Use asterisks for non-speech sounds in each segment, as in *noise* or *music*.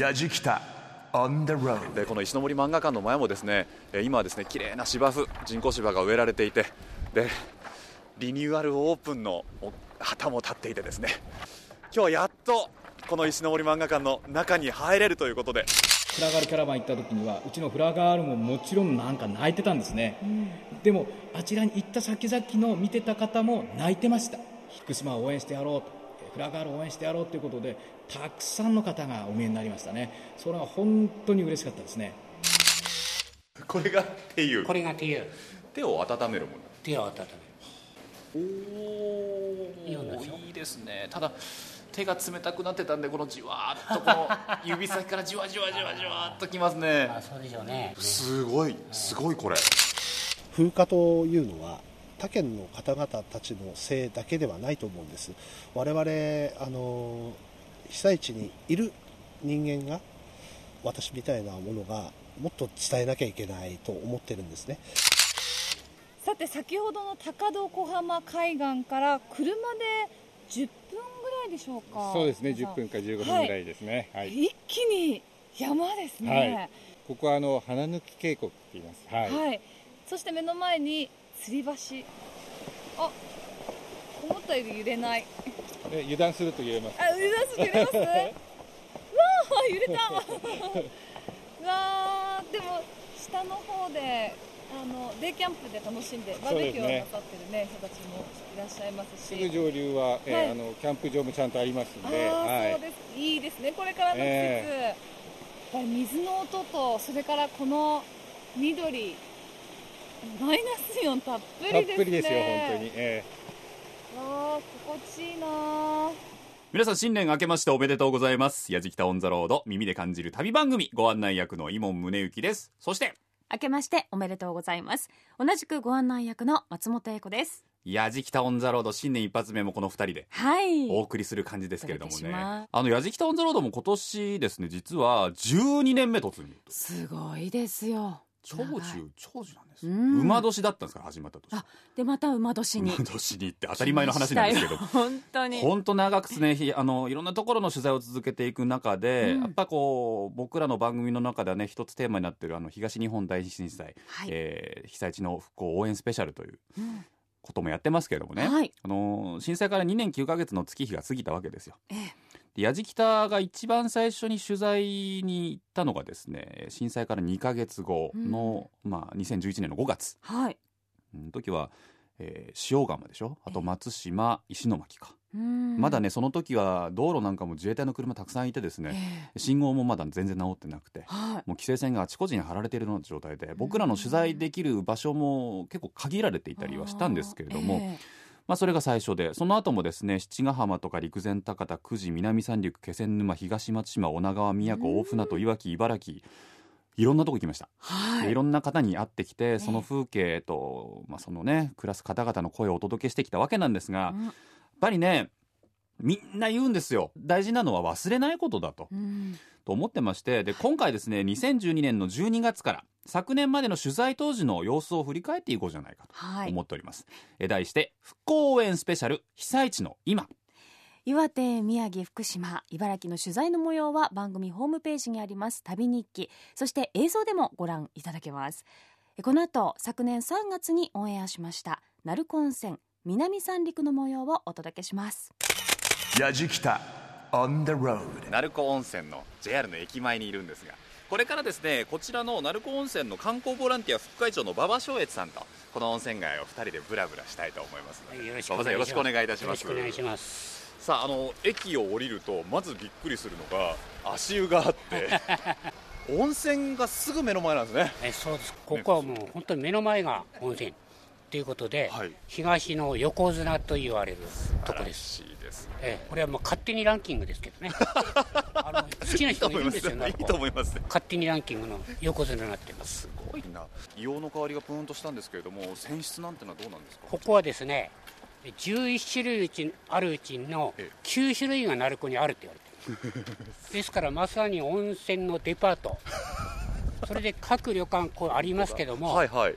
やじきた on the road でこの石森漫画館の前もですねえー今はですね綺麗な芝生人工芝が植えられていてでリニューアルオープンのお旗も立っていてですね。今日はやっとこの石森漫画館の中に入れるということで。フラガールキャラバン行った時にはうちのフラガールももちろんなんか泣いてたんですね、でもあちらに行った先々の見てた方も泣いてました。福島を応援してやろうとフラガールを応援してやろうということでたくさんの方がお見えになりましたね。それは本当に嬉しかったですね。これがっていうこれが手湯手を温めるもの。手を温める。おいいいいですね。ただ手が冷たくなってたんでこのじわーっとこの *laughs* 指先からじわじわじわじわっときますね。あそうでしょうね。すごい。すごいこれ。風化というのは他県の方々たちのせいだけではないと思うんです。我々あの被災地にいる人間が私みたいなものがもっと伝えなきゃいけないと思ってるんですね。さて先ほどの高戸小浜海岸から車で10分ぐらいでしょうか？そうですね、皆さん。10分か15分ぐらいですね。はい。一気に山ですね。ここはあの花抜渓谷って言います。はい。はい、そして目の前に吊り橋。あ思ったより揺れない。で油断すると言えます。あ揺れます揺れます？う *laughs* わー揺れた。う *laughs* わーでも下の方であのデイキャンプで楽しんでバーベキューをなさってるね人たちもいらっしゃいますし。すぐ上流は、えーはい。あのキャンプ場もちゃんとありますんで、ああ、はい。そうです。いいですね。これからの季節、えやっぱり水の音とそれからこの緑マイナスイオンたっぷりたっですね。ぷりですよ、本当に。えわあ心地いいな皆さん新年明けましておめでとうございます。やじきたオンザロード耳で感じる旅番組ご案内役の伊門宗行です。そして明けましておめでとうございます。同じくご案内役の松本英子です。やじきたオンザロード新年一発目もこの二人ではい。お送りする感じですけれどもね。あのやじきたオンザロードも今年ですね実は12年目突入すごいですよ長寿長寿なんです。ん。馬年だったんですから始まった年。あでまた馬年に。馬年にって当たり前の話なんですけど。*laughs* 本当に。本当長くですねひあのいろんなところの取材を続けていく中で、うん。やっぱこう僕らの番組の中ではね一つテーマになってるあの東日本大震災、はい。えー被災地の復興応援スペシャルといううん。こともやってますけれどもね、はい。あの震災から2年9ヶ月の月日が過ぎたわけですよ。ええで矢敷北が一番最初に取材に行ったのがですね震災から2ヶ月後の、まあ、2011年の5月。はい。の時は、えー塩釜でしょ？あと松島石巻か、うん。まだねその時は道路なんかも自衛隊の車たくさんいてですえね、え信号もまだ全然直ってなくてはい。もう規制線があちこちに張られているような状態で僕らの取材できる場所も結構限られていたりはしたんですけれども、えまあ、それが最初でその後もですね七ヶ浜とか陸前高田久慈南三陸気仙沼東松島女川宮古大船渡いわき茨城いろんなとこ行きました、えはい。でいろんな方に会ってきてその風景と、まあ、そのね暮らす方々の声をお届けしてきたわけなんですが、うん。やっぱりねみんな言うんですよ。大事なのは忘れないことだと。うんと思ってましてで今回ですね2012年の12月から昨年までの取材当時の様子を振り返っていこうじゃないかとはい。思っております、え題して復興応援スペシャル被災地の今。岩手宮城福島茨城の取材の模様は番組ホームページにあります旅日記そして映像でもご覧いただけます。えこの後昨年3月にオンエアしました鳴子温泉南三陸の模様をお届けします。やじきた on the road. 鳴子温泉の JR の駅前にいるんですがこれからですねこちらの鳴子温泉の観光ボランティア副会長の馬場翔越さんとこの温泉街を2人でブラブラしたいと思いますのでよろしく馬場さんよろしくお願いいたします。よろしくお願いします。さああの駅を降りるとまずびっくりするのが足湯があって *laughs* 温泉がすぐ目の前なんですね。えそうです。ここはもう本当に目の前が温泉ということで、はい。東の横綱と言われるとこでらす、ですええ、これはもう勝手にランキングですけどね。*laughs* あの好きな人もいるんですよいいと思います。ね。勝手にランキングの横綱になってます。すごいな。硫黄の香りがプーンとしたんですけれども泉質なんてのはどうなんですか？ここはですね11種類うちあるうちのええ。9種類が鳴子にあるって言われてる *laughs* ですからまさに温泉のデパート。それで各旅館こうありますけども、はいはい。あ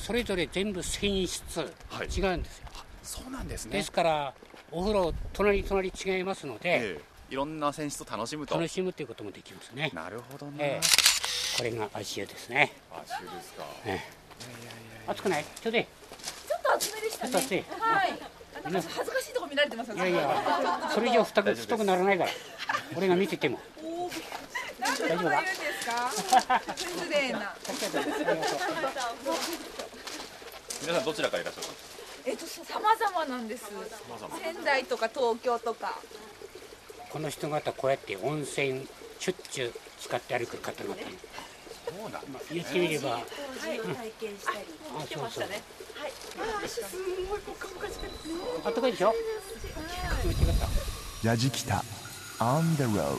それぞれ全部泉質はい。違うんですよ、そうなんですね。ですからお風呂隣隣違いますので、えいろんな泉質を楽しむと。楽しむということもできますね。なるほどね、ええ。これが足湯ですね。足湯ですか。ええ。暑くない？ちょうどいいちょっと厚めでしたちょっと暑い。ねはい。恥ずかしいとこ見られてますよ。いやいや *laughs* それ以上太く太くならないから。俺が見ててもなんでそんな言うんですか？失礼な。皆さんどちらからいらっしゃったんですか？えっと様々なんです。仙台とか東京とか。この人方こうやって温泉しょっちゅう使って歩く方々そうなんまあ言ってみれば。はい。体験したりあそうそう。足すごいポカポカしてるあったかいでしょ？気持ちよかった。やじきた。On the road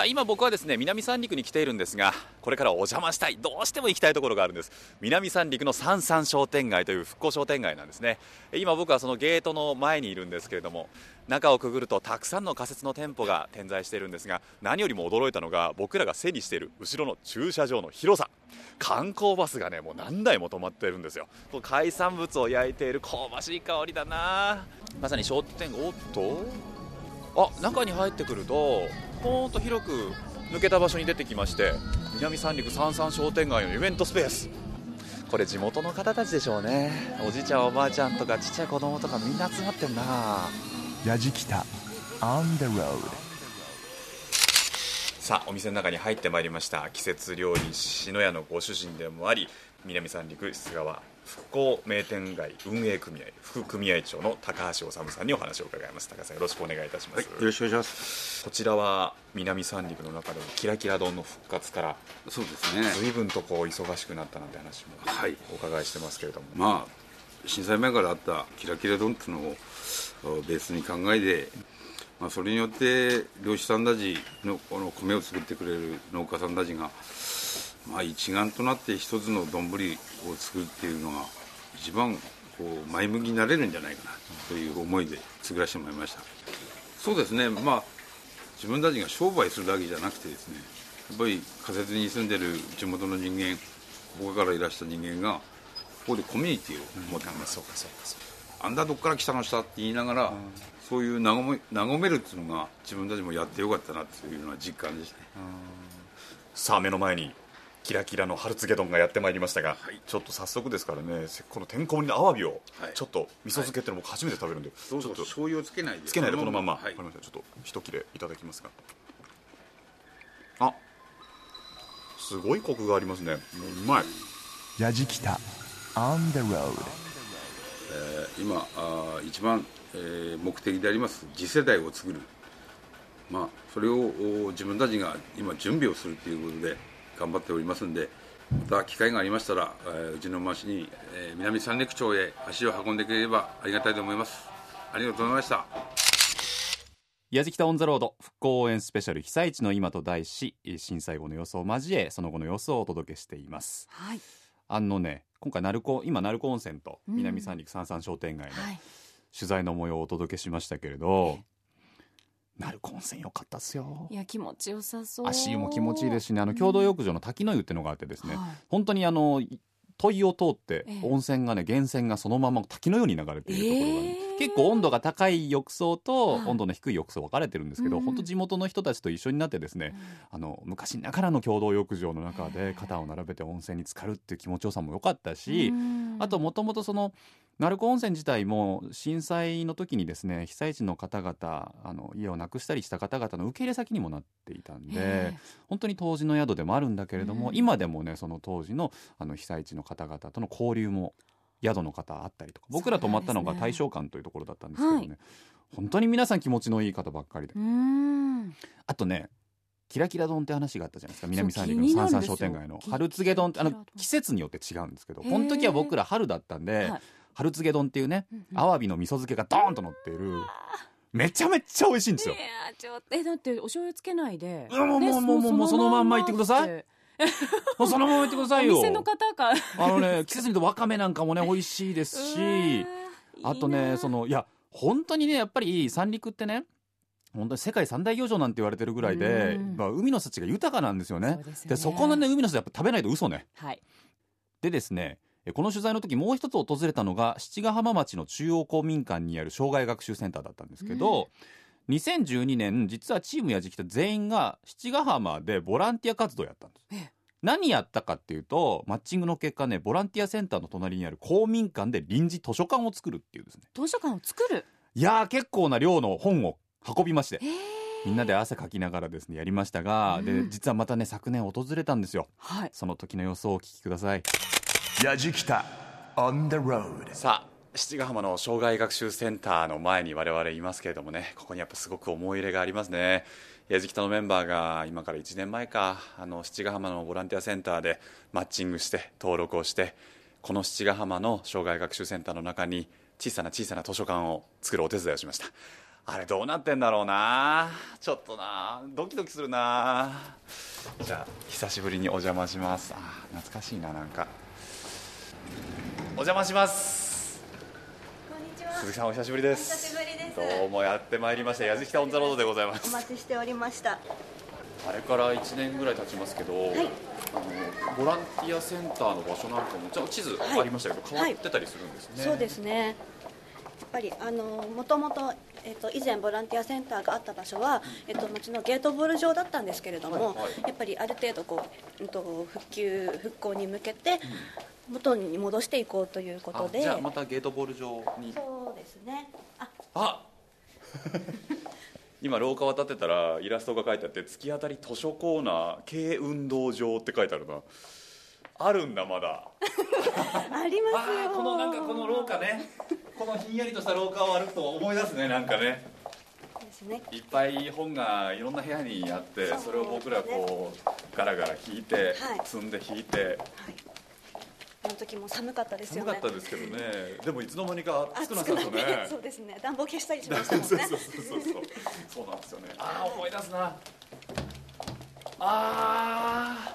さあ今僕はですね南三陸に来ているんですがこれからお邪魔したい。どうしても行きたいところがあるんです。南三陸の三三商店街という復興商店街なんですね。今僕はそのゲートの前にいるんですけれども中をくぐるとたくさんの仮設の店舗が点在しているんですが何よりも驚いたのが僕らが背にしている後ろの駐車場の広さ。観光バスがねもう何台も止まっているんですよ。海産物を焼いている香ばしい香りだな。まさに商店街。おっと。あ中に入ってくるとポーンと広く抜けた場所に出てきまして南三陸三三商店街のイベントスペース。これ地元の方たちでしょうね。おじいちゃんおばあちゃんとかちっちゃい子供とかみんな集まってんな。やじきた On the road さあお店の中に入ってまいりました。季節料理篠屋のご主人でもあり南三陸須川復興名店街運営組合副組合長の高橋治さんにお話を伺います高橋さんよろしくお願いいたします、よろしくお願いします。こちらは南三陸の中でもキラキラ丼の復活からそうですね。随分とこう忙しくなったなんて話もはいお伺いしてますけれども、まあ震災前からあったキラキラ丼っていうのをおベースに考えて、まあそれによって漁師さんたちのこの米を作ってくれる農家さんたちが、まあ一丸となって一つの丼を作るっていうのが一番こう前向きになれるんじゃないかなという思いで作らせてもらいました。そうですね。まあ自分たちが商売するだけじゃなくてですねやっぱり仮設に住んでる地元の人間ここからいらした人間がここでコミュニティを持ってます、そうかそうかそうかあんたどっから来たのしたって言いながら、そういう和め和めるっていうのが自分たちもやってよかったなっていうのは実感ですね、さあ目の前にキラキラの春告げ丼がやってまいりましたが、ちょっと早速ですからねせこのてんこ盛りのアワビをはい。ちょっと味噌漬けっていうの僕初めて食べるんで、ちょっと醤油をつけないで。つけないでこのまま、はい。わかりました。ちょっと一切れいただきますが。あすごいコクがありますね。もううまい。やじきた On the road えー今あー一番、えー目的であります次世代を作る。まあそれをお自分たちが今準備をするということで頑張っておりますんでまた機会がありましたら、えーうちの町に、えー南三陸町へ足を運んでくれればありがたいと思います。ありがとうございました。矢敷北オンザロード復興応援スペシャル被災地の今と題し震災後の様子を交えその後の様子をお届けしています。はい。あのね今回鳴子今鳴子温泉と南三陸三三商店街のはい。取材の模様をお届けしましたけれど、鳴子温泉良かったっすよ。いや気持ちよさそう。足湯も気持ちいいですしねあの共同浴場の滝の湯っていうのがあってですね、はい。本当にあの問いを通ってええ。温泉がね源泉がそのまま滝のように流れているところがね、ええ。結構温度が高い浴槽とはい。温度の低い浴槽分かれてるんですけど、うん。本当地元の人たちと一緒になってですね、あの昔ながらの共同浴場の中で肩を並べて温泉に浸かるっていう気持ちよさも良かったし、うん。あともともとその鳴子温泉自体も震災の時にですね被災地の方々あの家をなくしたりした方々の受け入れ先にもなっていたんでえ。本当に当時の宿でもあるんだけれども、うん。今でもねその当時のあの被災地の方々との交流も宿の方あったりとか僕ら泊まったのが大正館というところだったんですけどね、はい。本当に皆さん気持ちのいい方ばっかりで。あとねキラキラ丼って話があったじゃないですか南三陸気の三三商店街の。き春告げ丼ってあの季節によって違うんですけどこの時は僕ら春だったんで、はい春告げ丼っていうねアワビの味噌漬けがドーンと乗っている。めちゃめちゃ美味しいんですよ。いやちょっとえだってお醤油つけないで。いやもうもうもうもうもうそのまんまいってください。もうそのまま言ってくださいよ。お店の方か。あのね季節によってわかめなんかもね美味しいですし。あとねそのいや本当にねやっぱり三陸ってね本当に世界三大漁場なんて言われてるぐらいで、うんまあ、海の幸が豊かなんですよね。そうでね。でそこのね海の幸やっぱ食べないと嘘ね。はい。でですねえこの取材の時もう一つ訪れたのが七ヶ浜町の中央公民館にある障害学習センターだったんですけど、2012年実はチームやじきた全員が七ヶ浜でボランティア活動をやったんです。ええ。何やったかっていうとマッチングの結果ねボランティアセンターの隣にある公民館で臨時図書館を作るっていうですね。図書館を作る？いやー結構な量の本を運びまして。えーみんなで汗かきながらですねやりましたが、うん。で実はまたね昨年訪れたんですよ。はい。その時の様子をお聞きくださいやじきた on the road さあ七ヶ浜の障害学習センターの前に我々いますけれどもねここにやっぱすごく思い入れがありますね。やじきたのメンバーが今から1年前かあの七ヶ浜のボランティアセンターでマッチングして登録をしてこの七ヶ浜の障害学習センターの中に小さな小さな図書館を作るお手伝いをしました。あれどうなってんだろうな。ちょっとな。ドキドキするな。じゃあ久しぶりにお邪魔します。あ懐かしいななんか。お邪魔します。こんにちは。鈴木さんお久しぶりです。お久しぶりです。どうもやってまいりました。やじきたオンザロードでございまおす待ちしておりました。あれから1年ぐらい経ちますけど、い。あのボランティアセンターの場所なんかもちょっと地図ありましたけど、変わってたりするんですね、そうですね。やっぱりあのもともとえっと以前ボランティアセンターがあった場所はえっと町のゲートボール場だったんですけれども、はい。はい。やっぱりある程度こううんと復旧復興に向けて元に戻していこうということで。あじゃあまたゲートボール場にそうですね。あ、あ *laughs* 今廊下渡ってたらイラストが書いてあって突き当たり図書コーナー軽運動場って書いてあるなあるんだまだ *laughs* ありますよ。このなんかこの廊下ねこのひんやりとした廊下を歩くと思い出すねなんかねですね。いっぱい本がいろんな部屋にあってそれを僕らこうガラガラ引いてはい積んで引いてあの時も寒かったですよね。寒かったですけどね。でもいつの間にか暑くなったんですよね。そうですね。暖房消したりしましたもんね。そうそうそうそうそう。なんですよね。ああ思い出すな。あ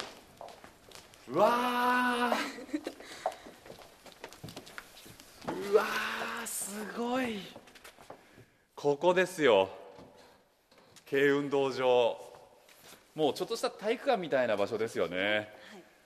ー。うわー。うわーすごい。ここですよ。軽運動場。もうちょっとした体育館みたいな場所ですよね、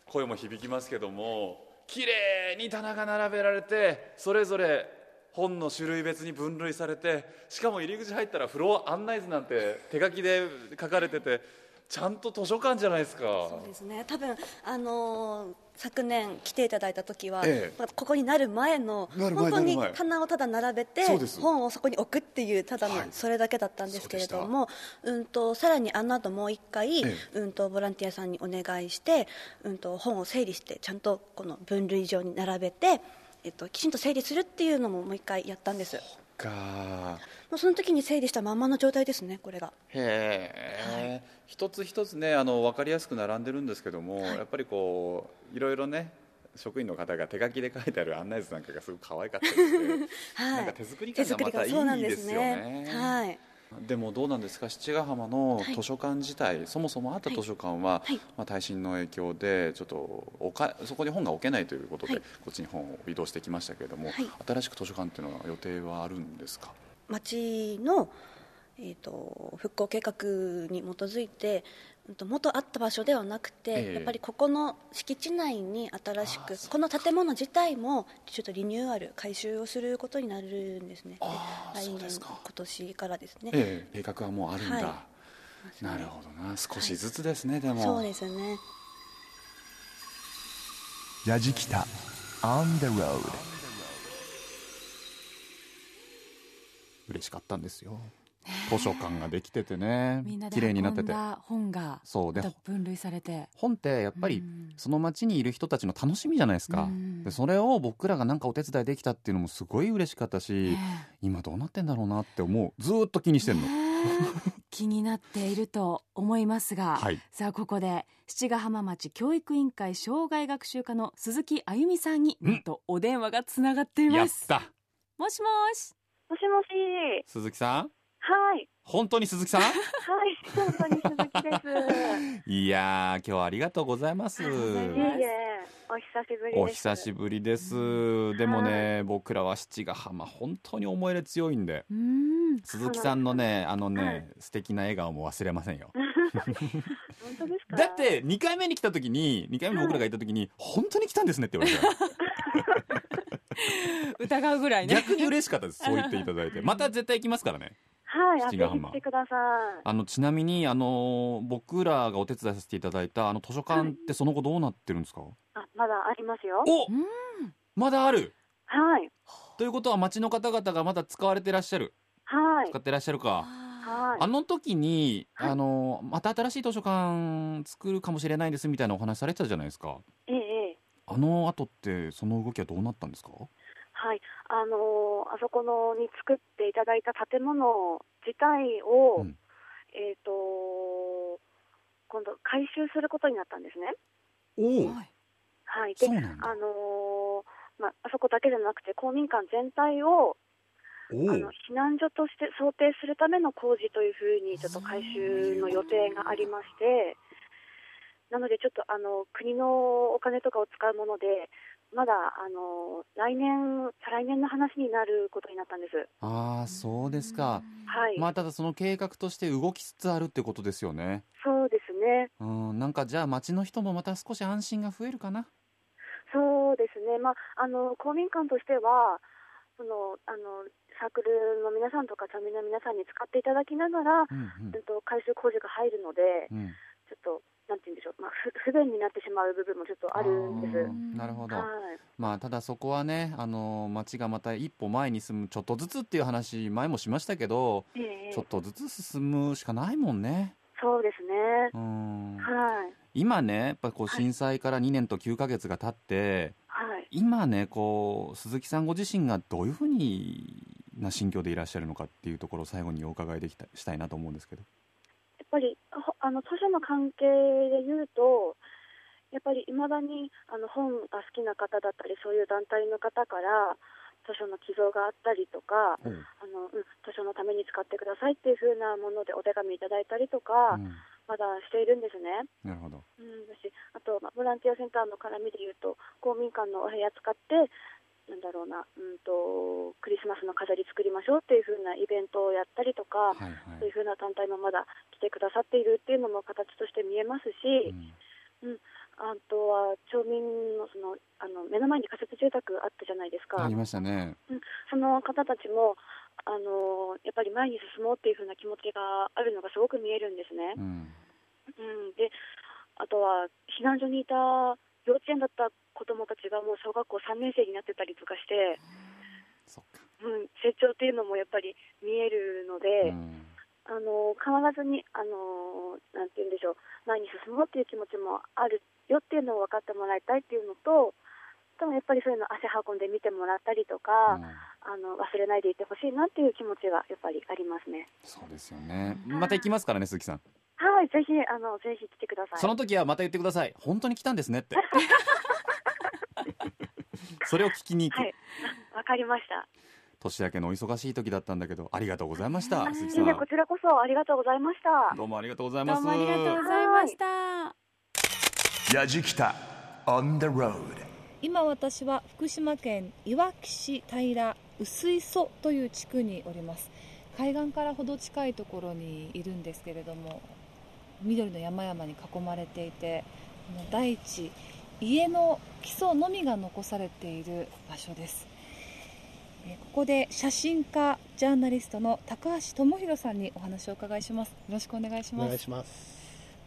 声も響きますけどもきれいに棚が並べられてそれぞれ本の種類別に分類されてしかも入り口入ったらフロア案内図なんて手書きで書かれててちゃんと図書館じゃないですか。そうですね。多分あのー昨年来ていただいた時は、ええ。まあここになる前の本当に棚をただ並べて本をそこに置くっていうただのはい。それだけだったんですけれども、うんとさらにあの後もう一回、え。うんとボランティアさんにお願いして、うんと本を整理してちゃんとこの分類上に並べて、えっときちんと整理するっていうのももう一回やったんです。かもうその時に整理したまんまの状態ですねこれが。へえ、一つ一つねあの分かりやすく並んでるんですけども、やっぱりこういろいろね職員の方が手書きで書いてある案内図なんかがすごく可愛かったりして、*laughs* はい、なんか手作り感がまたいそうなんいですよね。はい。でもどうなんですか？七ヶ浜のはい。図書館自体、そもそもあった図書館は、はい。まあ、耐震の影響でちょっとおかそこに本が置けないということで、はい。こっちに本を移動してきましたけれども、はい。新しく図書館っていうのは予定はあるんですか？町の、えー、と復興計画に基づいて元あった場所ではなくて、ええ。やっぱりここの敷地内に新しくこの建物自体もちょっとリニューアル改修をすることになるんですね。で来年今年からですね、ええ計画はもうあるんだ、はなるほどな。少しずつですね、でも。そうですね。やじきた on the road 嬉しかったんですよ図書館ができててね。*laughs* 綺麗になってて。本がそう。で分類されて。本ってやっぱりその町にいる人たちの楽しみじゃないですか、うん。でそれを僕らがなんかお手伝いできたっていうのもすごい嬉しかったし、今どうなってんだろうなって思う。ずーっと気にしてんの、*laughs* 気になっていると思いますが、はい。さあここで七ヶ浜町教育委員会障害学習課の鈴木あゆみさんになんとお電話がつながっていやっますた。もしもし。もしもし。鈴木さんはい。本当に鈴木さん？はい。本当に鈴木です。*laughs* いやー今日はありがとうございます。いえいえ、お久しぶりです。お久しぶりです。でもね僕らは七ヶ浜本当に思い入れ強いんで。鈴木さんのねあのね、素敵な笑顔も忘れませんよ。*laughs* 本当ですか？だって2回目に来た時に2回目に僕らが行った時に、本当に来たんですねって言われた *laughs* 疑うぐらいね。逆に嬉しかったですそう言っていただいて。また絶対行きますからねはい、七ヶ浜ひ来てください。あのちなみにあの僕らがお手伝いさせていただいたあの図書館ってその後どうなってるんですか、あ、まだありますよ。おまだあるはい。ということは町の方々がまだ使われてらっしゃるはい使。ってらっしゃるかはい。あの時に、あのまた新しい図書館作るかもしれないですみたいなお話されてたじゃないですかええええ。あの後ってその動きはどうなったんですか？はい。あのーあそこのに作っていただいた建物自体を、えっ、と今度回収することになったんですね。おお。はい。で、そうなんだ。あのーまあ、あそこだけじゃなくて公民館全体をあの避難所として想定するための工事というふうにちょっと回収の予定がありまして、なのでちょっとあの国のお金とかを使うもので、まだあの来年、再来年の話になることになったんです。ああそうですか。はい、まあただその計画として動きつつあるってことですよね。そうですね。うんなんかじゃあ町の人もまた少し安心が増えるかな？そうですね、まあ、あの公民館としてはそのあのサークルの皆さんとか町民の皆さんに使っていただきながら、うんと回収工事が入るので、うん。ちょっとなんて言うんでしょう、まあ、不不便になってしまう部分もちょっとあるんです。なるほど、はい。まあただそこはねあの町がまた一歩前に進むちょっとずつっていう話前もしましたけど、ええ。ちょっとずつ進むしかないもんね。そうですね。うん。はい。今ねやっぱこう震災から2年と9ヶ月が経って、はい。今ねこう鈴木さんご自身がどういうふうにな心境でいらっしゃるのかっていうところを最後にお伺いできたしたいなと思うんですけどあの図書の関係で言うと、やっぱりいまだにあの本が好きな方だったり、そういう団体の方から図書の寄贈があったりとか、あのうん、図書のために使ってくださいっていう風なものでお手紙いただいたりとか、まだしているんですね。なるほど。うん、だしあと、まあボランティアセンターの絡みで言うと、公民館のお部屋使って、なんだろうな、うんと、クリスマスの飾り作りましょうっていう風なイベントをやったりとか、そういう風な団体もまだ来てくださっているっていうのも形として見えますし、うん。あとは町民のそのあの目の前に仮設住宅あったじゃないですか。ありましたね。うん。その方たちもあのやっぱり前に進もうっていう風な気持ちがあるのがすごく見えるんですね。うん。うん、であとは避難所にいた幼稚園だった子どもたちがもう小学校3年生になってたりとかして、うん、成長っていうのもやっぱり見えるので、あの必ずにあのなんて言うんでしょう前に進もうっていう気持ちもあるよっていうのを分かってもらいたいっていうのとでもやっぱりそういうの足運んで見てもらったりとか、あの忘れないでいてほしいなっていう気持ちがやっぱりありますね。そうですよね。また行きますからね鈴木さんはい、ぜひあのぜひ来てください。その時はまた言ってください。本当に来たんですねって。*laughs* それを聞きに行く、はい、あわかりました。年明けのお忙しい時だったんだけどありがとうございましたこちらこそありがとうございました。どうもありがとうございます。どうもありがとうございました。やじきた on the road 今私は福島県いわき市平薄磯という地区におります。海岸からほど近いところにいるんですけれども緑の山々に囲まれていてこの大地家の基礎のみが残されている場所です。えーここで写真家ジャーナリストの高橋智博さんにお話をお伺いします。よろしくお願いします。お願いします。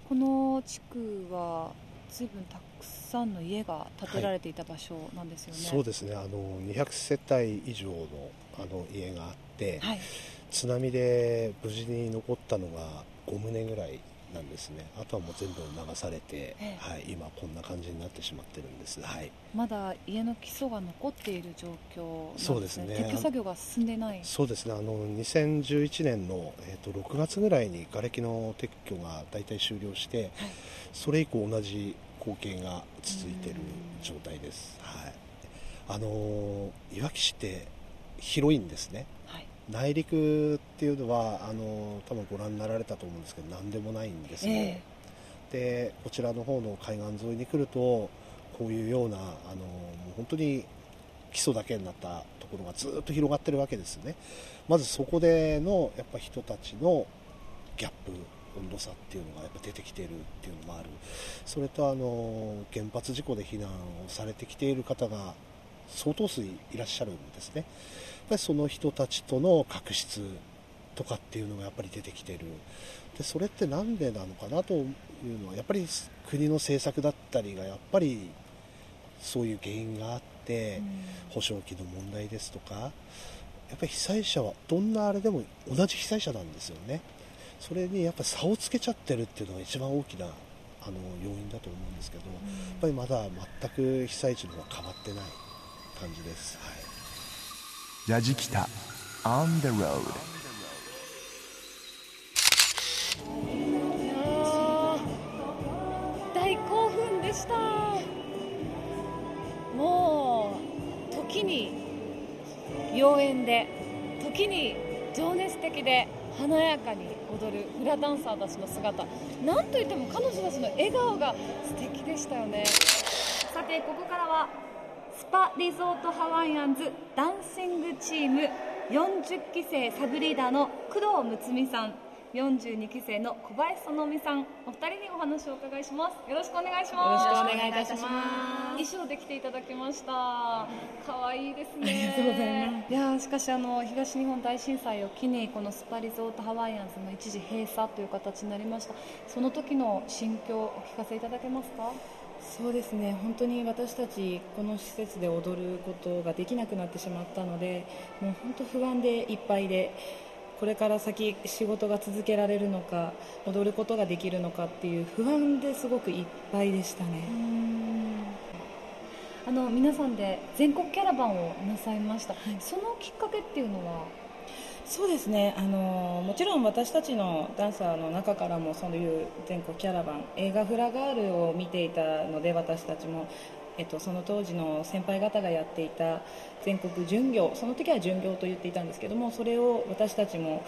この地区は随分たくさんの家が建てられていた場所なんですよね、そうですね。あの200世帯以上のあの家があって、はい津波で無事に残ったのが5棟ぐらいなんですね。あとはもう全部流されて、ええ。はい、今こんな感じになってしまってるんです、はい、まだ家の基礎が残っている状況ね、そうですね。撤去作業が進んでない。そうですね。あの2011年の、えー、と6月ぐらいに瓦礫の撤去が大体終了して、それ以降同じ光景が続いている状態です、はい、あのいわき市って広いんですね、内陸っていうのはあの多分ご覧になられたと思うんですけど何でもないんですね、でこちらの方の海岸沿いに来るとこういうようなあのもう本当に基礎だけになったところがずっと広がってるわけですよね。まずそこでのやっぱ人たちのギャップ温度差っていうのがやっぱ出てきているっていうのもある。それとあの原発事故で避難をされてきている方が相当数いらっしゃるんですね。やっぱりその人たちとの確執とかっていうのがやっぱり出てきてる。で、それってなんでなのかなというのは、やっぱり国の政策だったりがやっぱりそういう原因があって、保証金の問題ですとか、やっぱり被災者はどんなあれでも同じ被災者なんですよね。それにやっぱ差をつけちゃってるっていうのが一番大きなあの要因だと思うんですけど、やっぱりまだ全く被災地の方は変わってない感じです。はい、ラジキタ On the Road. 大興奮でした。もう時に妖艶で時に情熱的で華やかに踊るフラダンサーたちの姿。なんといっても彼女たちの笑顔が素敵でしたよね。さてここからはスパリゾートハワイアンズダンシングチーム40期生サブリーダーの工藤睦美さん42期生の小林園美さんお二人にお話をお伺いします。よろしくお願いします。よろしくお願いいたします。衣装で来ていただきました。可愛いですね。いやしかしあの東日本大震災を機にこのスパリゾートハワイアンズの一時閉鎖という形になりました。その時の心境お聞かせいただけますか？そうですね。本当に私たちこの施設で踊ることができなくなってしまったのでもう本当不安でいっぱいでこれから先仕事が続けられるのか踊ることができるのかっていう不安ですごくいっぱいでしたね。あの皆さんで全国キャラバンをなさいました、はい、そのきっかけっていうのはそうですね。あのもちろん私たちのダンサーの中からもそういう全国キャラバン映画「フラガール」を見ていたので私たちもえっと、その当時の先輩方がやっていた全国巡業その時は巡業と言っていたんですけどもそれを私たちも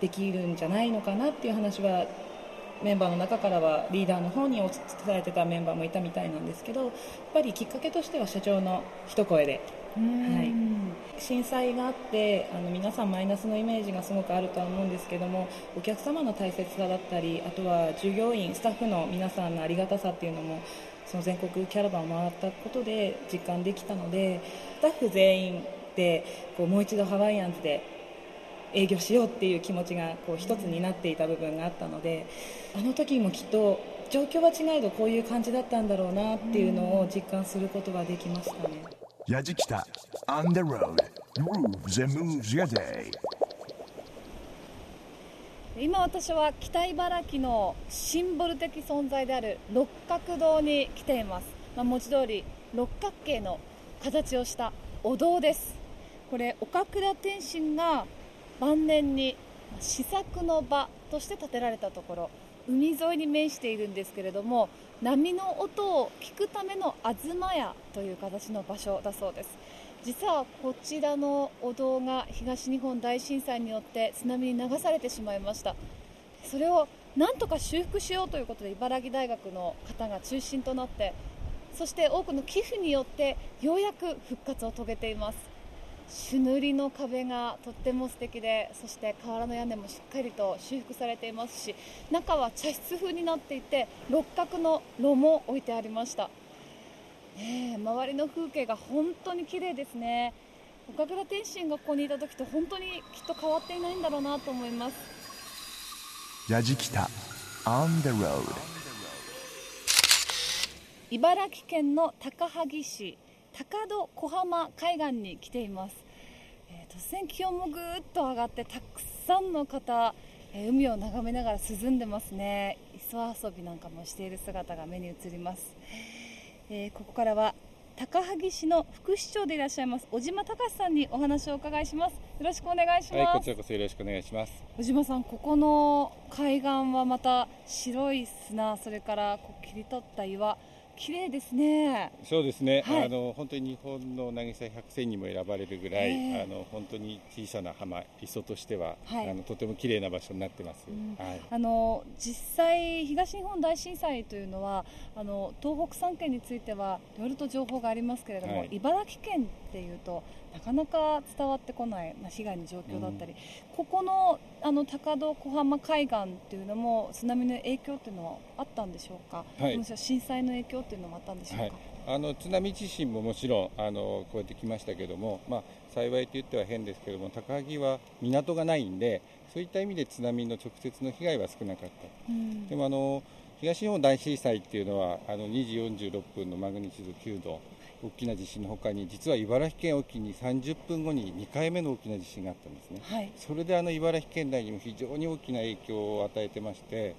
できるんじゃないのかなっていう話はメンバーの中からはリーダーの方に伝えてたメンバーもいたみたいなんですけどやっぱりきっかけとしては社長の一声で、はい、震災があってあの皆さんマイナスのイメージがすごくあるとは思うんですけどもお客様の大切さだったりあとは従業員スタッフの皆さんのありがたさっていうのもその全国キャラバンを回ったことで実感できたのでスタッフ全員でこうもう一度ハワイアンズで営業しようっていう気持ちがこう一つになっていた部分があったのであの時もきっと状況は違えどこういう感じだったんだろうなっていうのを実感することができましたね。やじきた。On the road. Grooves and moves your day. 今私は北茨城のシンボル的存在である六角堂に来ています、まあ、文字通り六角形の形をしたお堂です。これ岡倉天心が晩年に試作の場として建てられたところ海沿いに面しているんですけれども波の音を聞くための東屋という形の場所だそうです。実はこちらのお堂が東日本大震災によって津波に流されてしまいました。それをなんとか修復しようということで茨城大学の方が中心となってそして多くの寄付によってようやく復活を遂げています。朱塗りの壁がとっても素敵でそして瓦の屋根もしっかりと修復されていますし中は茶室風になっていて六角の炉も置いてありました。ね、周りの風景が本当に綺麗ですね。岡倉天心がここにいた時と本当にきっと変わっていないんだろうなと思います。やじきた On the road 茨城県の高萩市高戸小浜海岸に来ています、えー、突然気温もぐーっと上がってたくさんの方、えー、海を眺めながら涼んでますね。磯遊びなんかもしている姿が目に映ります。えー、ここからは高萩市の副市長でいらっしゃいます小島隆さんにお話をお伺いします。よろしくお願いします、はい、こちらこそよろしくお願いします。小島さんここの海岸はまた白い砂それからこう切り取った岩綺麗ですね。そうですね。はい、あの本当に日本の渚百選にも選ばれるぐらい、えー、あの本当に小さな浜磯としては、はい、あのとても綺麗な場所になってます。うん、はい、あの実際東日本大震災というのはあの東北3県についてはいろいろと情報がありますけれども、はい、茨城県っていうとなかなか伝わってこない、まあ、被害の状況だったり、うん、ここのあの高戸小浜海岸っていうのも津波の影響っていうのはあったんでしょうか、はい、震災の影響っていうのもあったんでしょうか、はい、あの津波地震ももちろんあのこうやってきましたけども、まあ、幸いと言っては変ですけども高萩は港がないんでそういった意味で津波の直接の被害は少なかった、うん、でもあの東日本大震災っていうのはあの2時46分のマグニチュード9度大きな地震のほかに実は茨城県沖に30分後に2回目の大きな地震があったんですね、はい、それであの茨城県内にも非常に大きな影響を与えてまして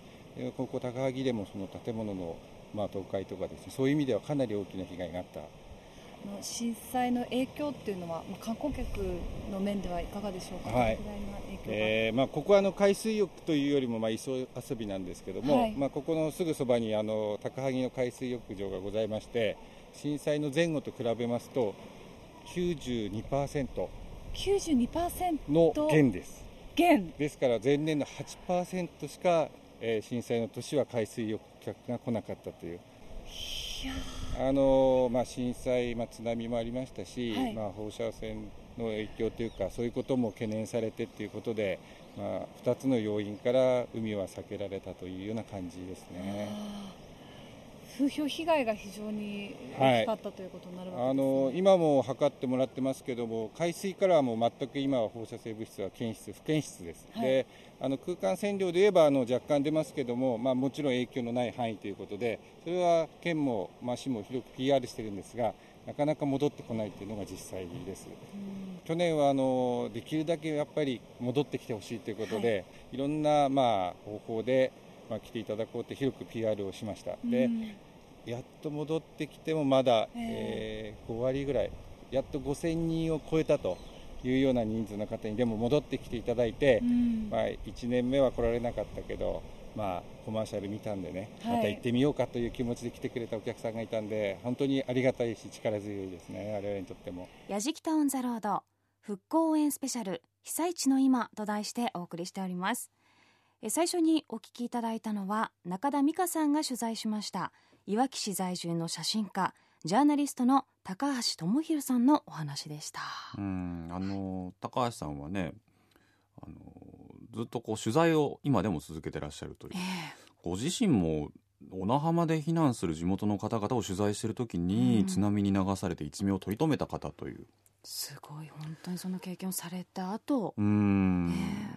ここ高萩でもその建物のまあ倒壊とかですねそういう意味ではかなり大きな被害があった。震災の影響っていうのは、まあ、観光客の面ではいかがでしょうか、はい。えーまあ、ここはあの海水浴というよりもまあ磯遊びなんですけども、はい、まあ、ここのすぐそばにあの高萩の海水浴場がございまして震災の前後と比べますと 92%, 92の減です。減。ですから前年の8%しか、えー、震災の年は海水浴客が来なかったという。あのまあ、震災、まあ、津波もありましたし、はい、まあ、放射線の影響というかそういうことも懸念されてということで、まあ、2つの要因から海は避けられたというような感じですね。風評被害が非常に大きかったということになるわけです、ね、あの今も測ってもらってますけども海水からはもう全く今は放射性物質は検出不検出です、はい、であの空間線量で言えばあの若干出ますけども、まあ、もちろん影響のない範囲ということでそれは県も、まあ、市も広く PR してるんですがなかなか戻ってこないというのが実際です、去年はあのできるだけやっぱり戻ってきてほしいということで、はい、いろんな、まあ、方法でまあ、来ていただこうと広く PR をしました、でやっと戻ってきてもまだ、えー、5割ぐらいやっと5000人を超えたというような人数の方にでも戻ってきていただいて、まあ、1年目は来られなかったけど、まあ、コマーシャル見たんでね、また行ってみようかという気持ちで来てくれたお客さんがいたんで本当にありがたいし力強いですね我々にとっても。やじきタウンザロード復興応援スペシャル被災地の今と題してお送りしております。最初にお聞きいただいたのは中田美香さんが取材しましたいわき市在住の写真家ジャーナリストの高橋智博さんのお話でした。うんあの高橋さんはねあのずっとこう取材を今でも続けてらっしゃるという、えー、ご自身も小名浜で避難する地元の方々を取材している時に、津波に流されて一命を取り留めた方というすごい本当にその経験をされた後。うん、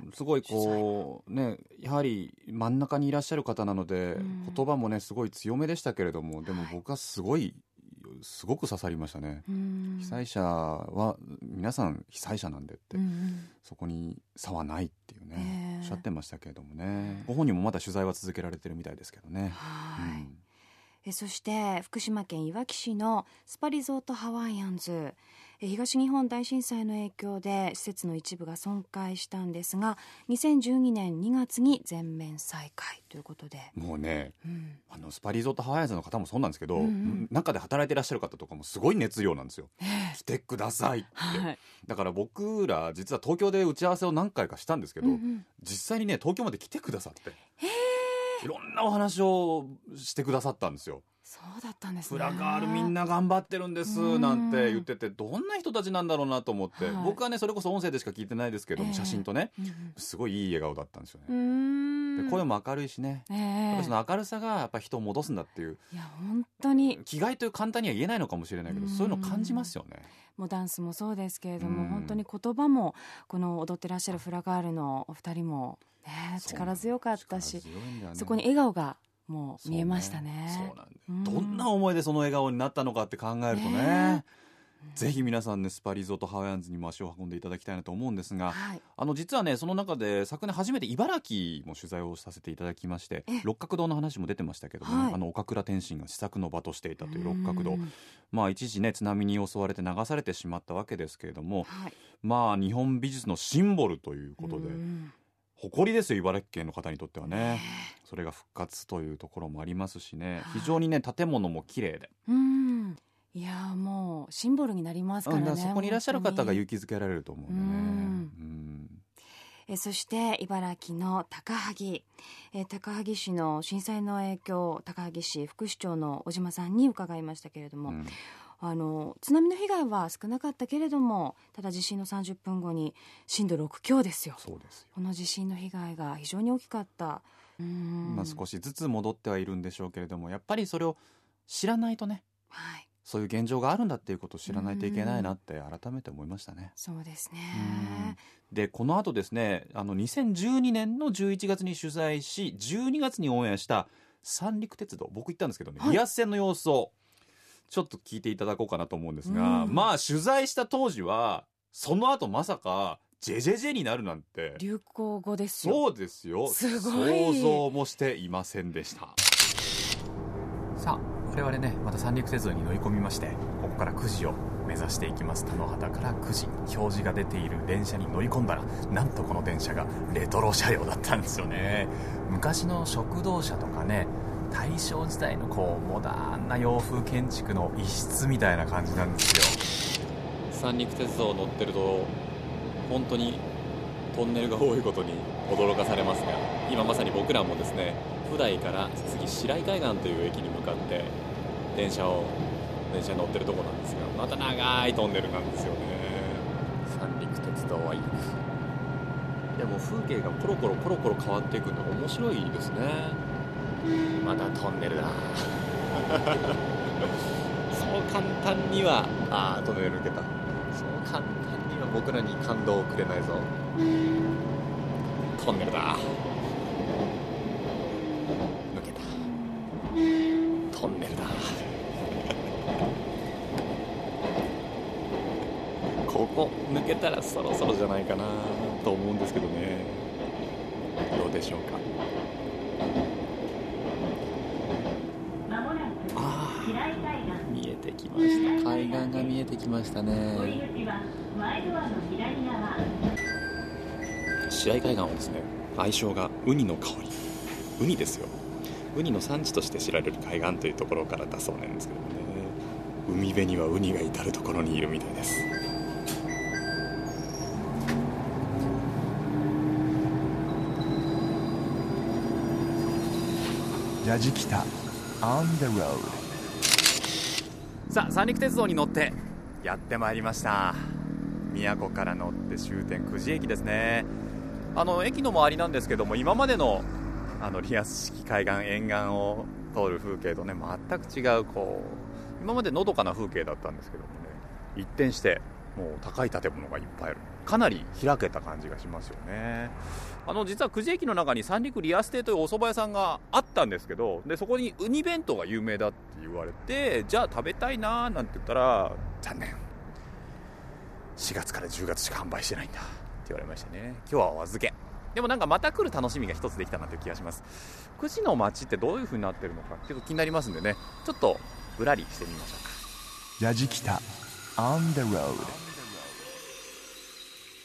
えー、すごいこうねやはり真ん中にいらっしゃる方なので言葉もねすごい強めでしたけれどもでも僕はすごい、すごく刺さりましたね。被災者は皆さん被災者なんでって、そこに差はないっていうね、え。ー、おっしゃってましたけれどもね。ご本人もまだ取材は続けられてるみたいですけどね。はい、うん。えそして福島県いわき市のスパリゾートハワイアンズ東日本大震災の影響で施設の一部が損壊したんですが2012年2月に全面再開ということで。もうね、うん、あのスパリゾートハワイアンズの方もそうなんですけど、うんうん、中で働いてらっしゃる方とかもすごい熱量なんですよ、来てくださいって、はい、だから僕ら実は東京で打ち合わせを何回かしたんですけど、うんうん、実際にね東京まで来てくださって。いろんなお話をしてくださったんですよそうだったんです、ね、フラガールみんな頑張ってるんですなんて言っててどんな人たちなんだろうなと思って、はい、僕はねそれこそ音声でしか聞いてないですけども、え。ー、写真とね、すごいいい笑顔だったんですよね。で声も明るいしね、えー、その明るさがやっぱ人を戻すんだっていう。いや本当に。気概という簡単には言えないのかもしれないけどそういうの感じますよね。もうダンスもそうですけれども本当に言葉もこの踊ってらっしゃるフラガールのお二人もね、力強かったしそ,、ね、そこに笑顔がもう見えましたね。そうなんで、どんな思いでその笑顔になったのかって考えるとね、ぜひ皆さんねスパリゾートハワイアンズにも足を運んでいただきたいなと思うんですが、はい、あの実はねその中で昨年初めて茨城も取材をさせていただきまして六角堂の話も出てましたけども、ねはい、あの岡倉天心が試作の場としていたという六角堂まあ一時ね津波に襲われて流されてしまったわけですけれども、はい、まあ日本美術のシンボルということで。誇りですよ茨城県の方にとってはね。それが復活というところもありますしね。非常にね建物も綺麗で。うん。いやもうシンボルになりますからね、うん、そこにいらっしゃる方が勇気づけられると思うね。うん。えそして茨城の高萩。え高萩市の震災の影響高萩市副市長の小島さんに伺いましたけれども、うんあの津波の被害は少なかったけれどもただ地震の30分後に震度6強ですよ。そうですこの地震の被害が非常に大きかった。まあ、少しずつ戻ってはいるんでしょうけれどもやっぱりそれを知らないとね、はい、そういう現状があるんだっていうことを知らないといけないなって改めて思いましたね。そうですね。でこの後ですねあの2012年の11月に取材し12月にオンエアした三陸鉄道。僕行ったんですけどね、はい、リアス線の様子をちょっと聞いていただこうかなと思うんですが、まあ取材した当時はその後まさかジェジェジェになるなんて。流行語ですよ。そうですよ。すごい。想像もしていませんでした。さあ我々ねまた三陸鉄道に乗り込みましてここから9時を目指していきます。田野畑から9時表示が出ている電車に乗り込んだらなんとこの電車がレトロ車両だったんですよね。昔の食堂車とかね大正時代のこうモダンな洋風建築の一室みたいな感じなんですよ。三陸鉄道乗ってると本当にトンネルが多いことに驚かされますが今まさに僕らもですね普代から次白井海岸という駅に向かって電車を電車に乗ってるとこなんですがまた長いトンネルなんですよね。三陸鉄道はいい。でも風景がコロコロコロコロ変わっていくのが面白いですねまたトンネルだ。*laughs* そう簡単には。ああトンネル抜けた。そう簡単僕らに感動をくれないぞ。トンネルだ。抜けた。トンネルだ。ここ抜けたらそろそろじゃないかなと思うんですけどね。どうでしょうかああ見えてきました海岸が見えてきましたね。試合海岸はですね愛称がウニの香り。ウニですよ。ウニの産地として知られる海岸というところからだそうなんですけどね。海辺にはウニが至る所にいるみたいです。ラジキタ On the road さあ三陸鉄道に乗って。やってまいりました。宮古から乗って終点久慈駅ですね。あの駅の周りなんですけども今までのあのリアス式海岸沿岸を通る風景とね全く違うこう今までのどかな風景だったんですけどもね一転してもう高い建物がいっぱいあるかなり開けた感じがしますよね。あの実は久慈駅の中に三陸リアス亭というお蕎麦屋さんがあったんですけどでそこにウニ弁当が有名だって言われてじゃあ食べたいなーなんて言ったら残念。4月から10月しか販売してないんだって言われましたね。今日はお預け。でもなんかまた来る楽しみが一つできたなという気がします。久慈の街ってどういう風になってるのかちょっと気になりますんでね。ちょっとぶらりしてみましょうか。やじきた。On the road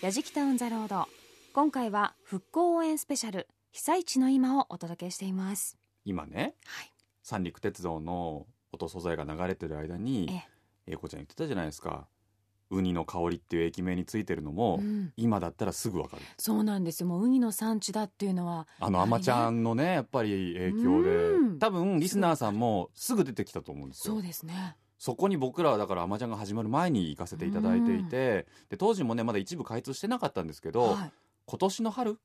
やじきた On the road 今回は復興応援スペシャル被災地の今をお届けしています。今ね、はい、三陸鉄道の音素材が流れてる間に英子ちゃん言ってたじゃないですか。ウニの香りっていう駅名についてるのも、うん、今だったらすぐわかる。そうなんですよ。もうウニの産地だっていうのはあのあまちゃんのねやっぱり影響で。多分リスナーさんもすぐ出てきたと思うんですよ。そうですねそこに僕らはだからあまちゃんが始まる前に行かせていただいていてで当時もねまだ一部開通してなかったんですけど、はい、今年の春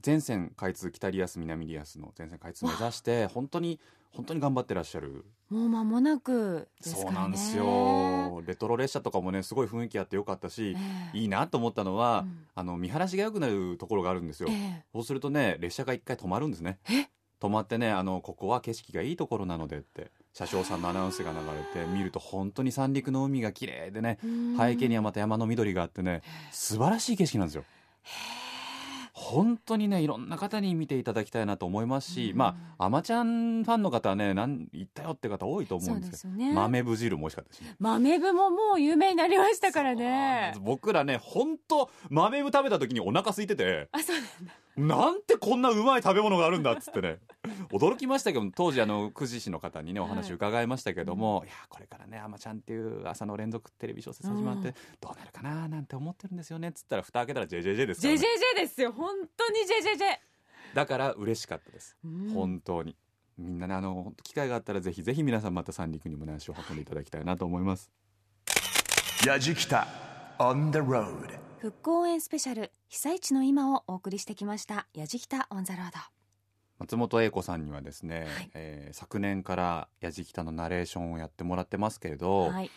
全線開通北リアス南リアスの全線開通目指して本当に本当に頑張ってらっしゃる。もう間もなく、ね、そうなんですよ。レトロ列車とかもねすごい雰囲気あってよかったし、えー、いいなと思ったのは、うん、あの見晴らしが良くなるところがあるんですよ、えー、そうするとね列車が一回止まるんですね止まってねあのここは景色がいいところなのでって車掌さんのアナウンスが流れて見ると本当に三陸の海が綺麗でね背景にはまた山の緑があってね素晴らしい景色なんですよ。本当にねいろんな方に見ていただきたいなと思いますし、うん、まああまちゃんファンの方はね何言ったよって方多いと思うんですけど、ね、豆ぶ汁も美味しかったし、ね、豆ぶももう有名になりましたからね。僕らね本当豆ぶ食べた時にお腹空いててあそうなんだなんてこんなうまい食べ物があるんだっつってね。*laughs* 驚きましたけど当時あの久慈市の方にねお話伺いましたけども、はい、いやこれからね「あまちゃん」っていう朝の連続テレビ小説始まってどうなるかななんて思ってるんですよねっつったら蓋開けたら JJJ ですから、ね、JJJ ですよ本当に JJJ だから嬉しかったです本当にみんなねあの機会があったらぜひぜひ皆さんまた三陸にもね足を運んでいただきたいなと思います。やじきた on the road 復興応援スペシャル被災地の今をお送りしてきましたやじきたオンザロード。松本英子さんにはですね、はい、えー、昨年からやじきたのナレーションをやってもらってますけれど、はい、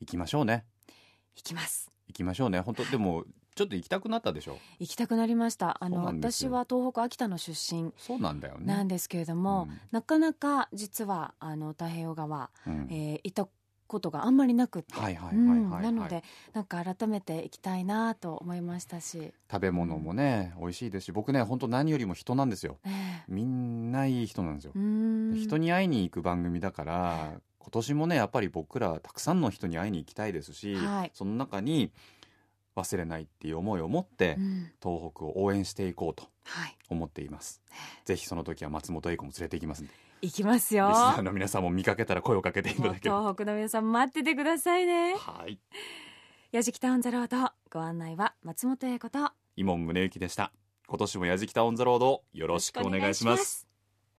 行きましょうね。行きます。行きましょうね。本当でもちょっと行きたくなったでしょ行きたくなりました。あの私は東北秋田の出身そうなんだよね。なんですけれども、うん、なかなか実はあの太平洋側、うん、えー、行ったことがあんまりなくて。なのでなんか改めて行きたいなと思いましたし。食べ物もね美味しいですし僕ね本当何よりも人なんですよ、えー、みんないい人なんですよ。人に会いに行く番組だから今年もねやっぱり僕らたくさんの人に会いに行きたいですし、はい、その中に忘れないっていう思いを持って、うん、東北を応援していこうと思っています、はい、ぜひその時は松本英子も連れて行きますんで行きますよ。リスナーの皆さんも見かけたら声をかけていただけ東北の皆さん待っててくださいね。はい。やじきたオンザロードご案内は松本英子と。伊門宗行でした。今年もやじきたオンザロードよろしくお願いします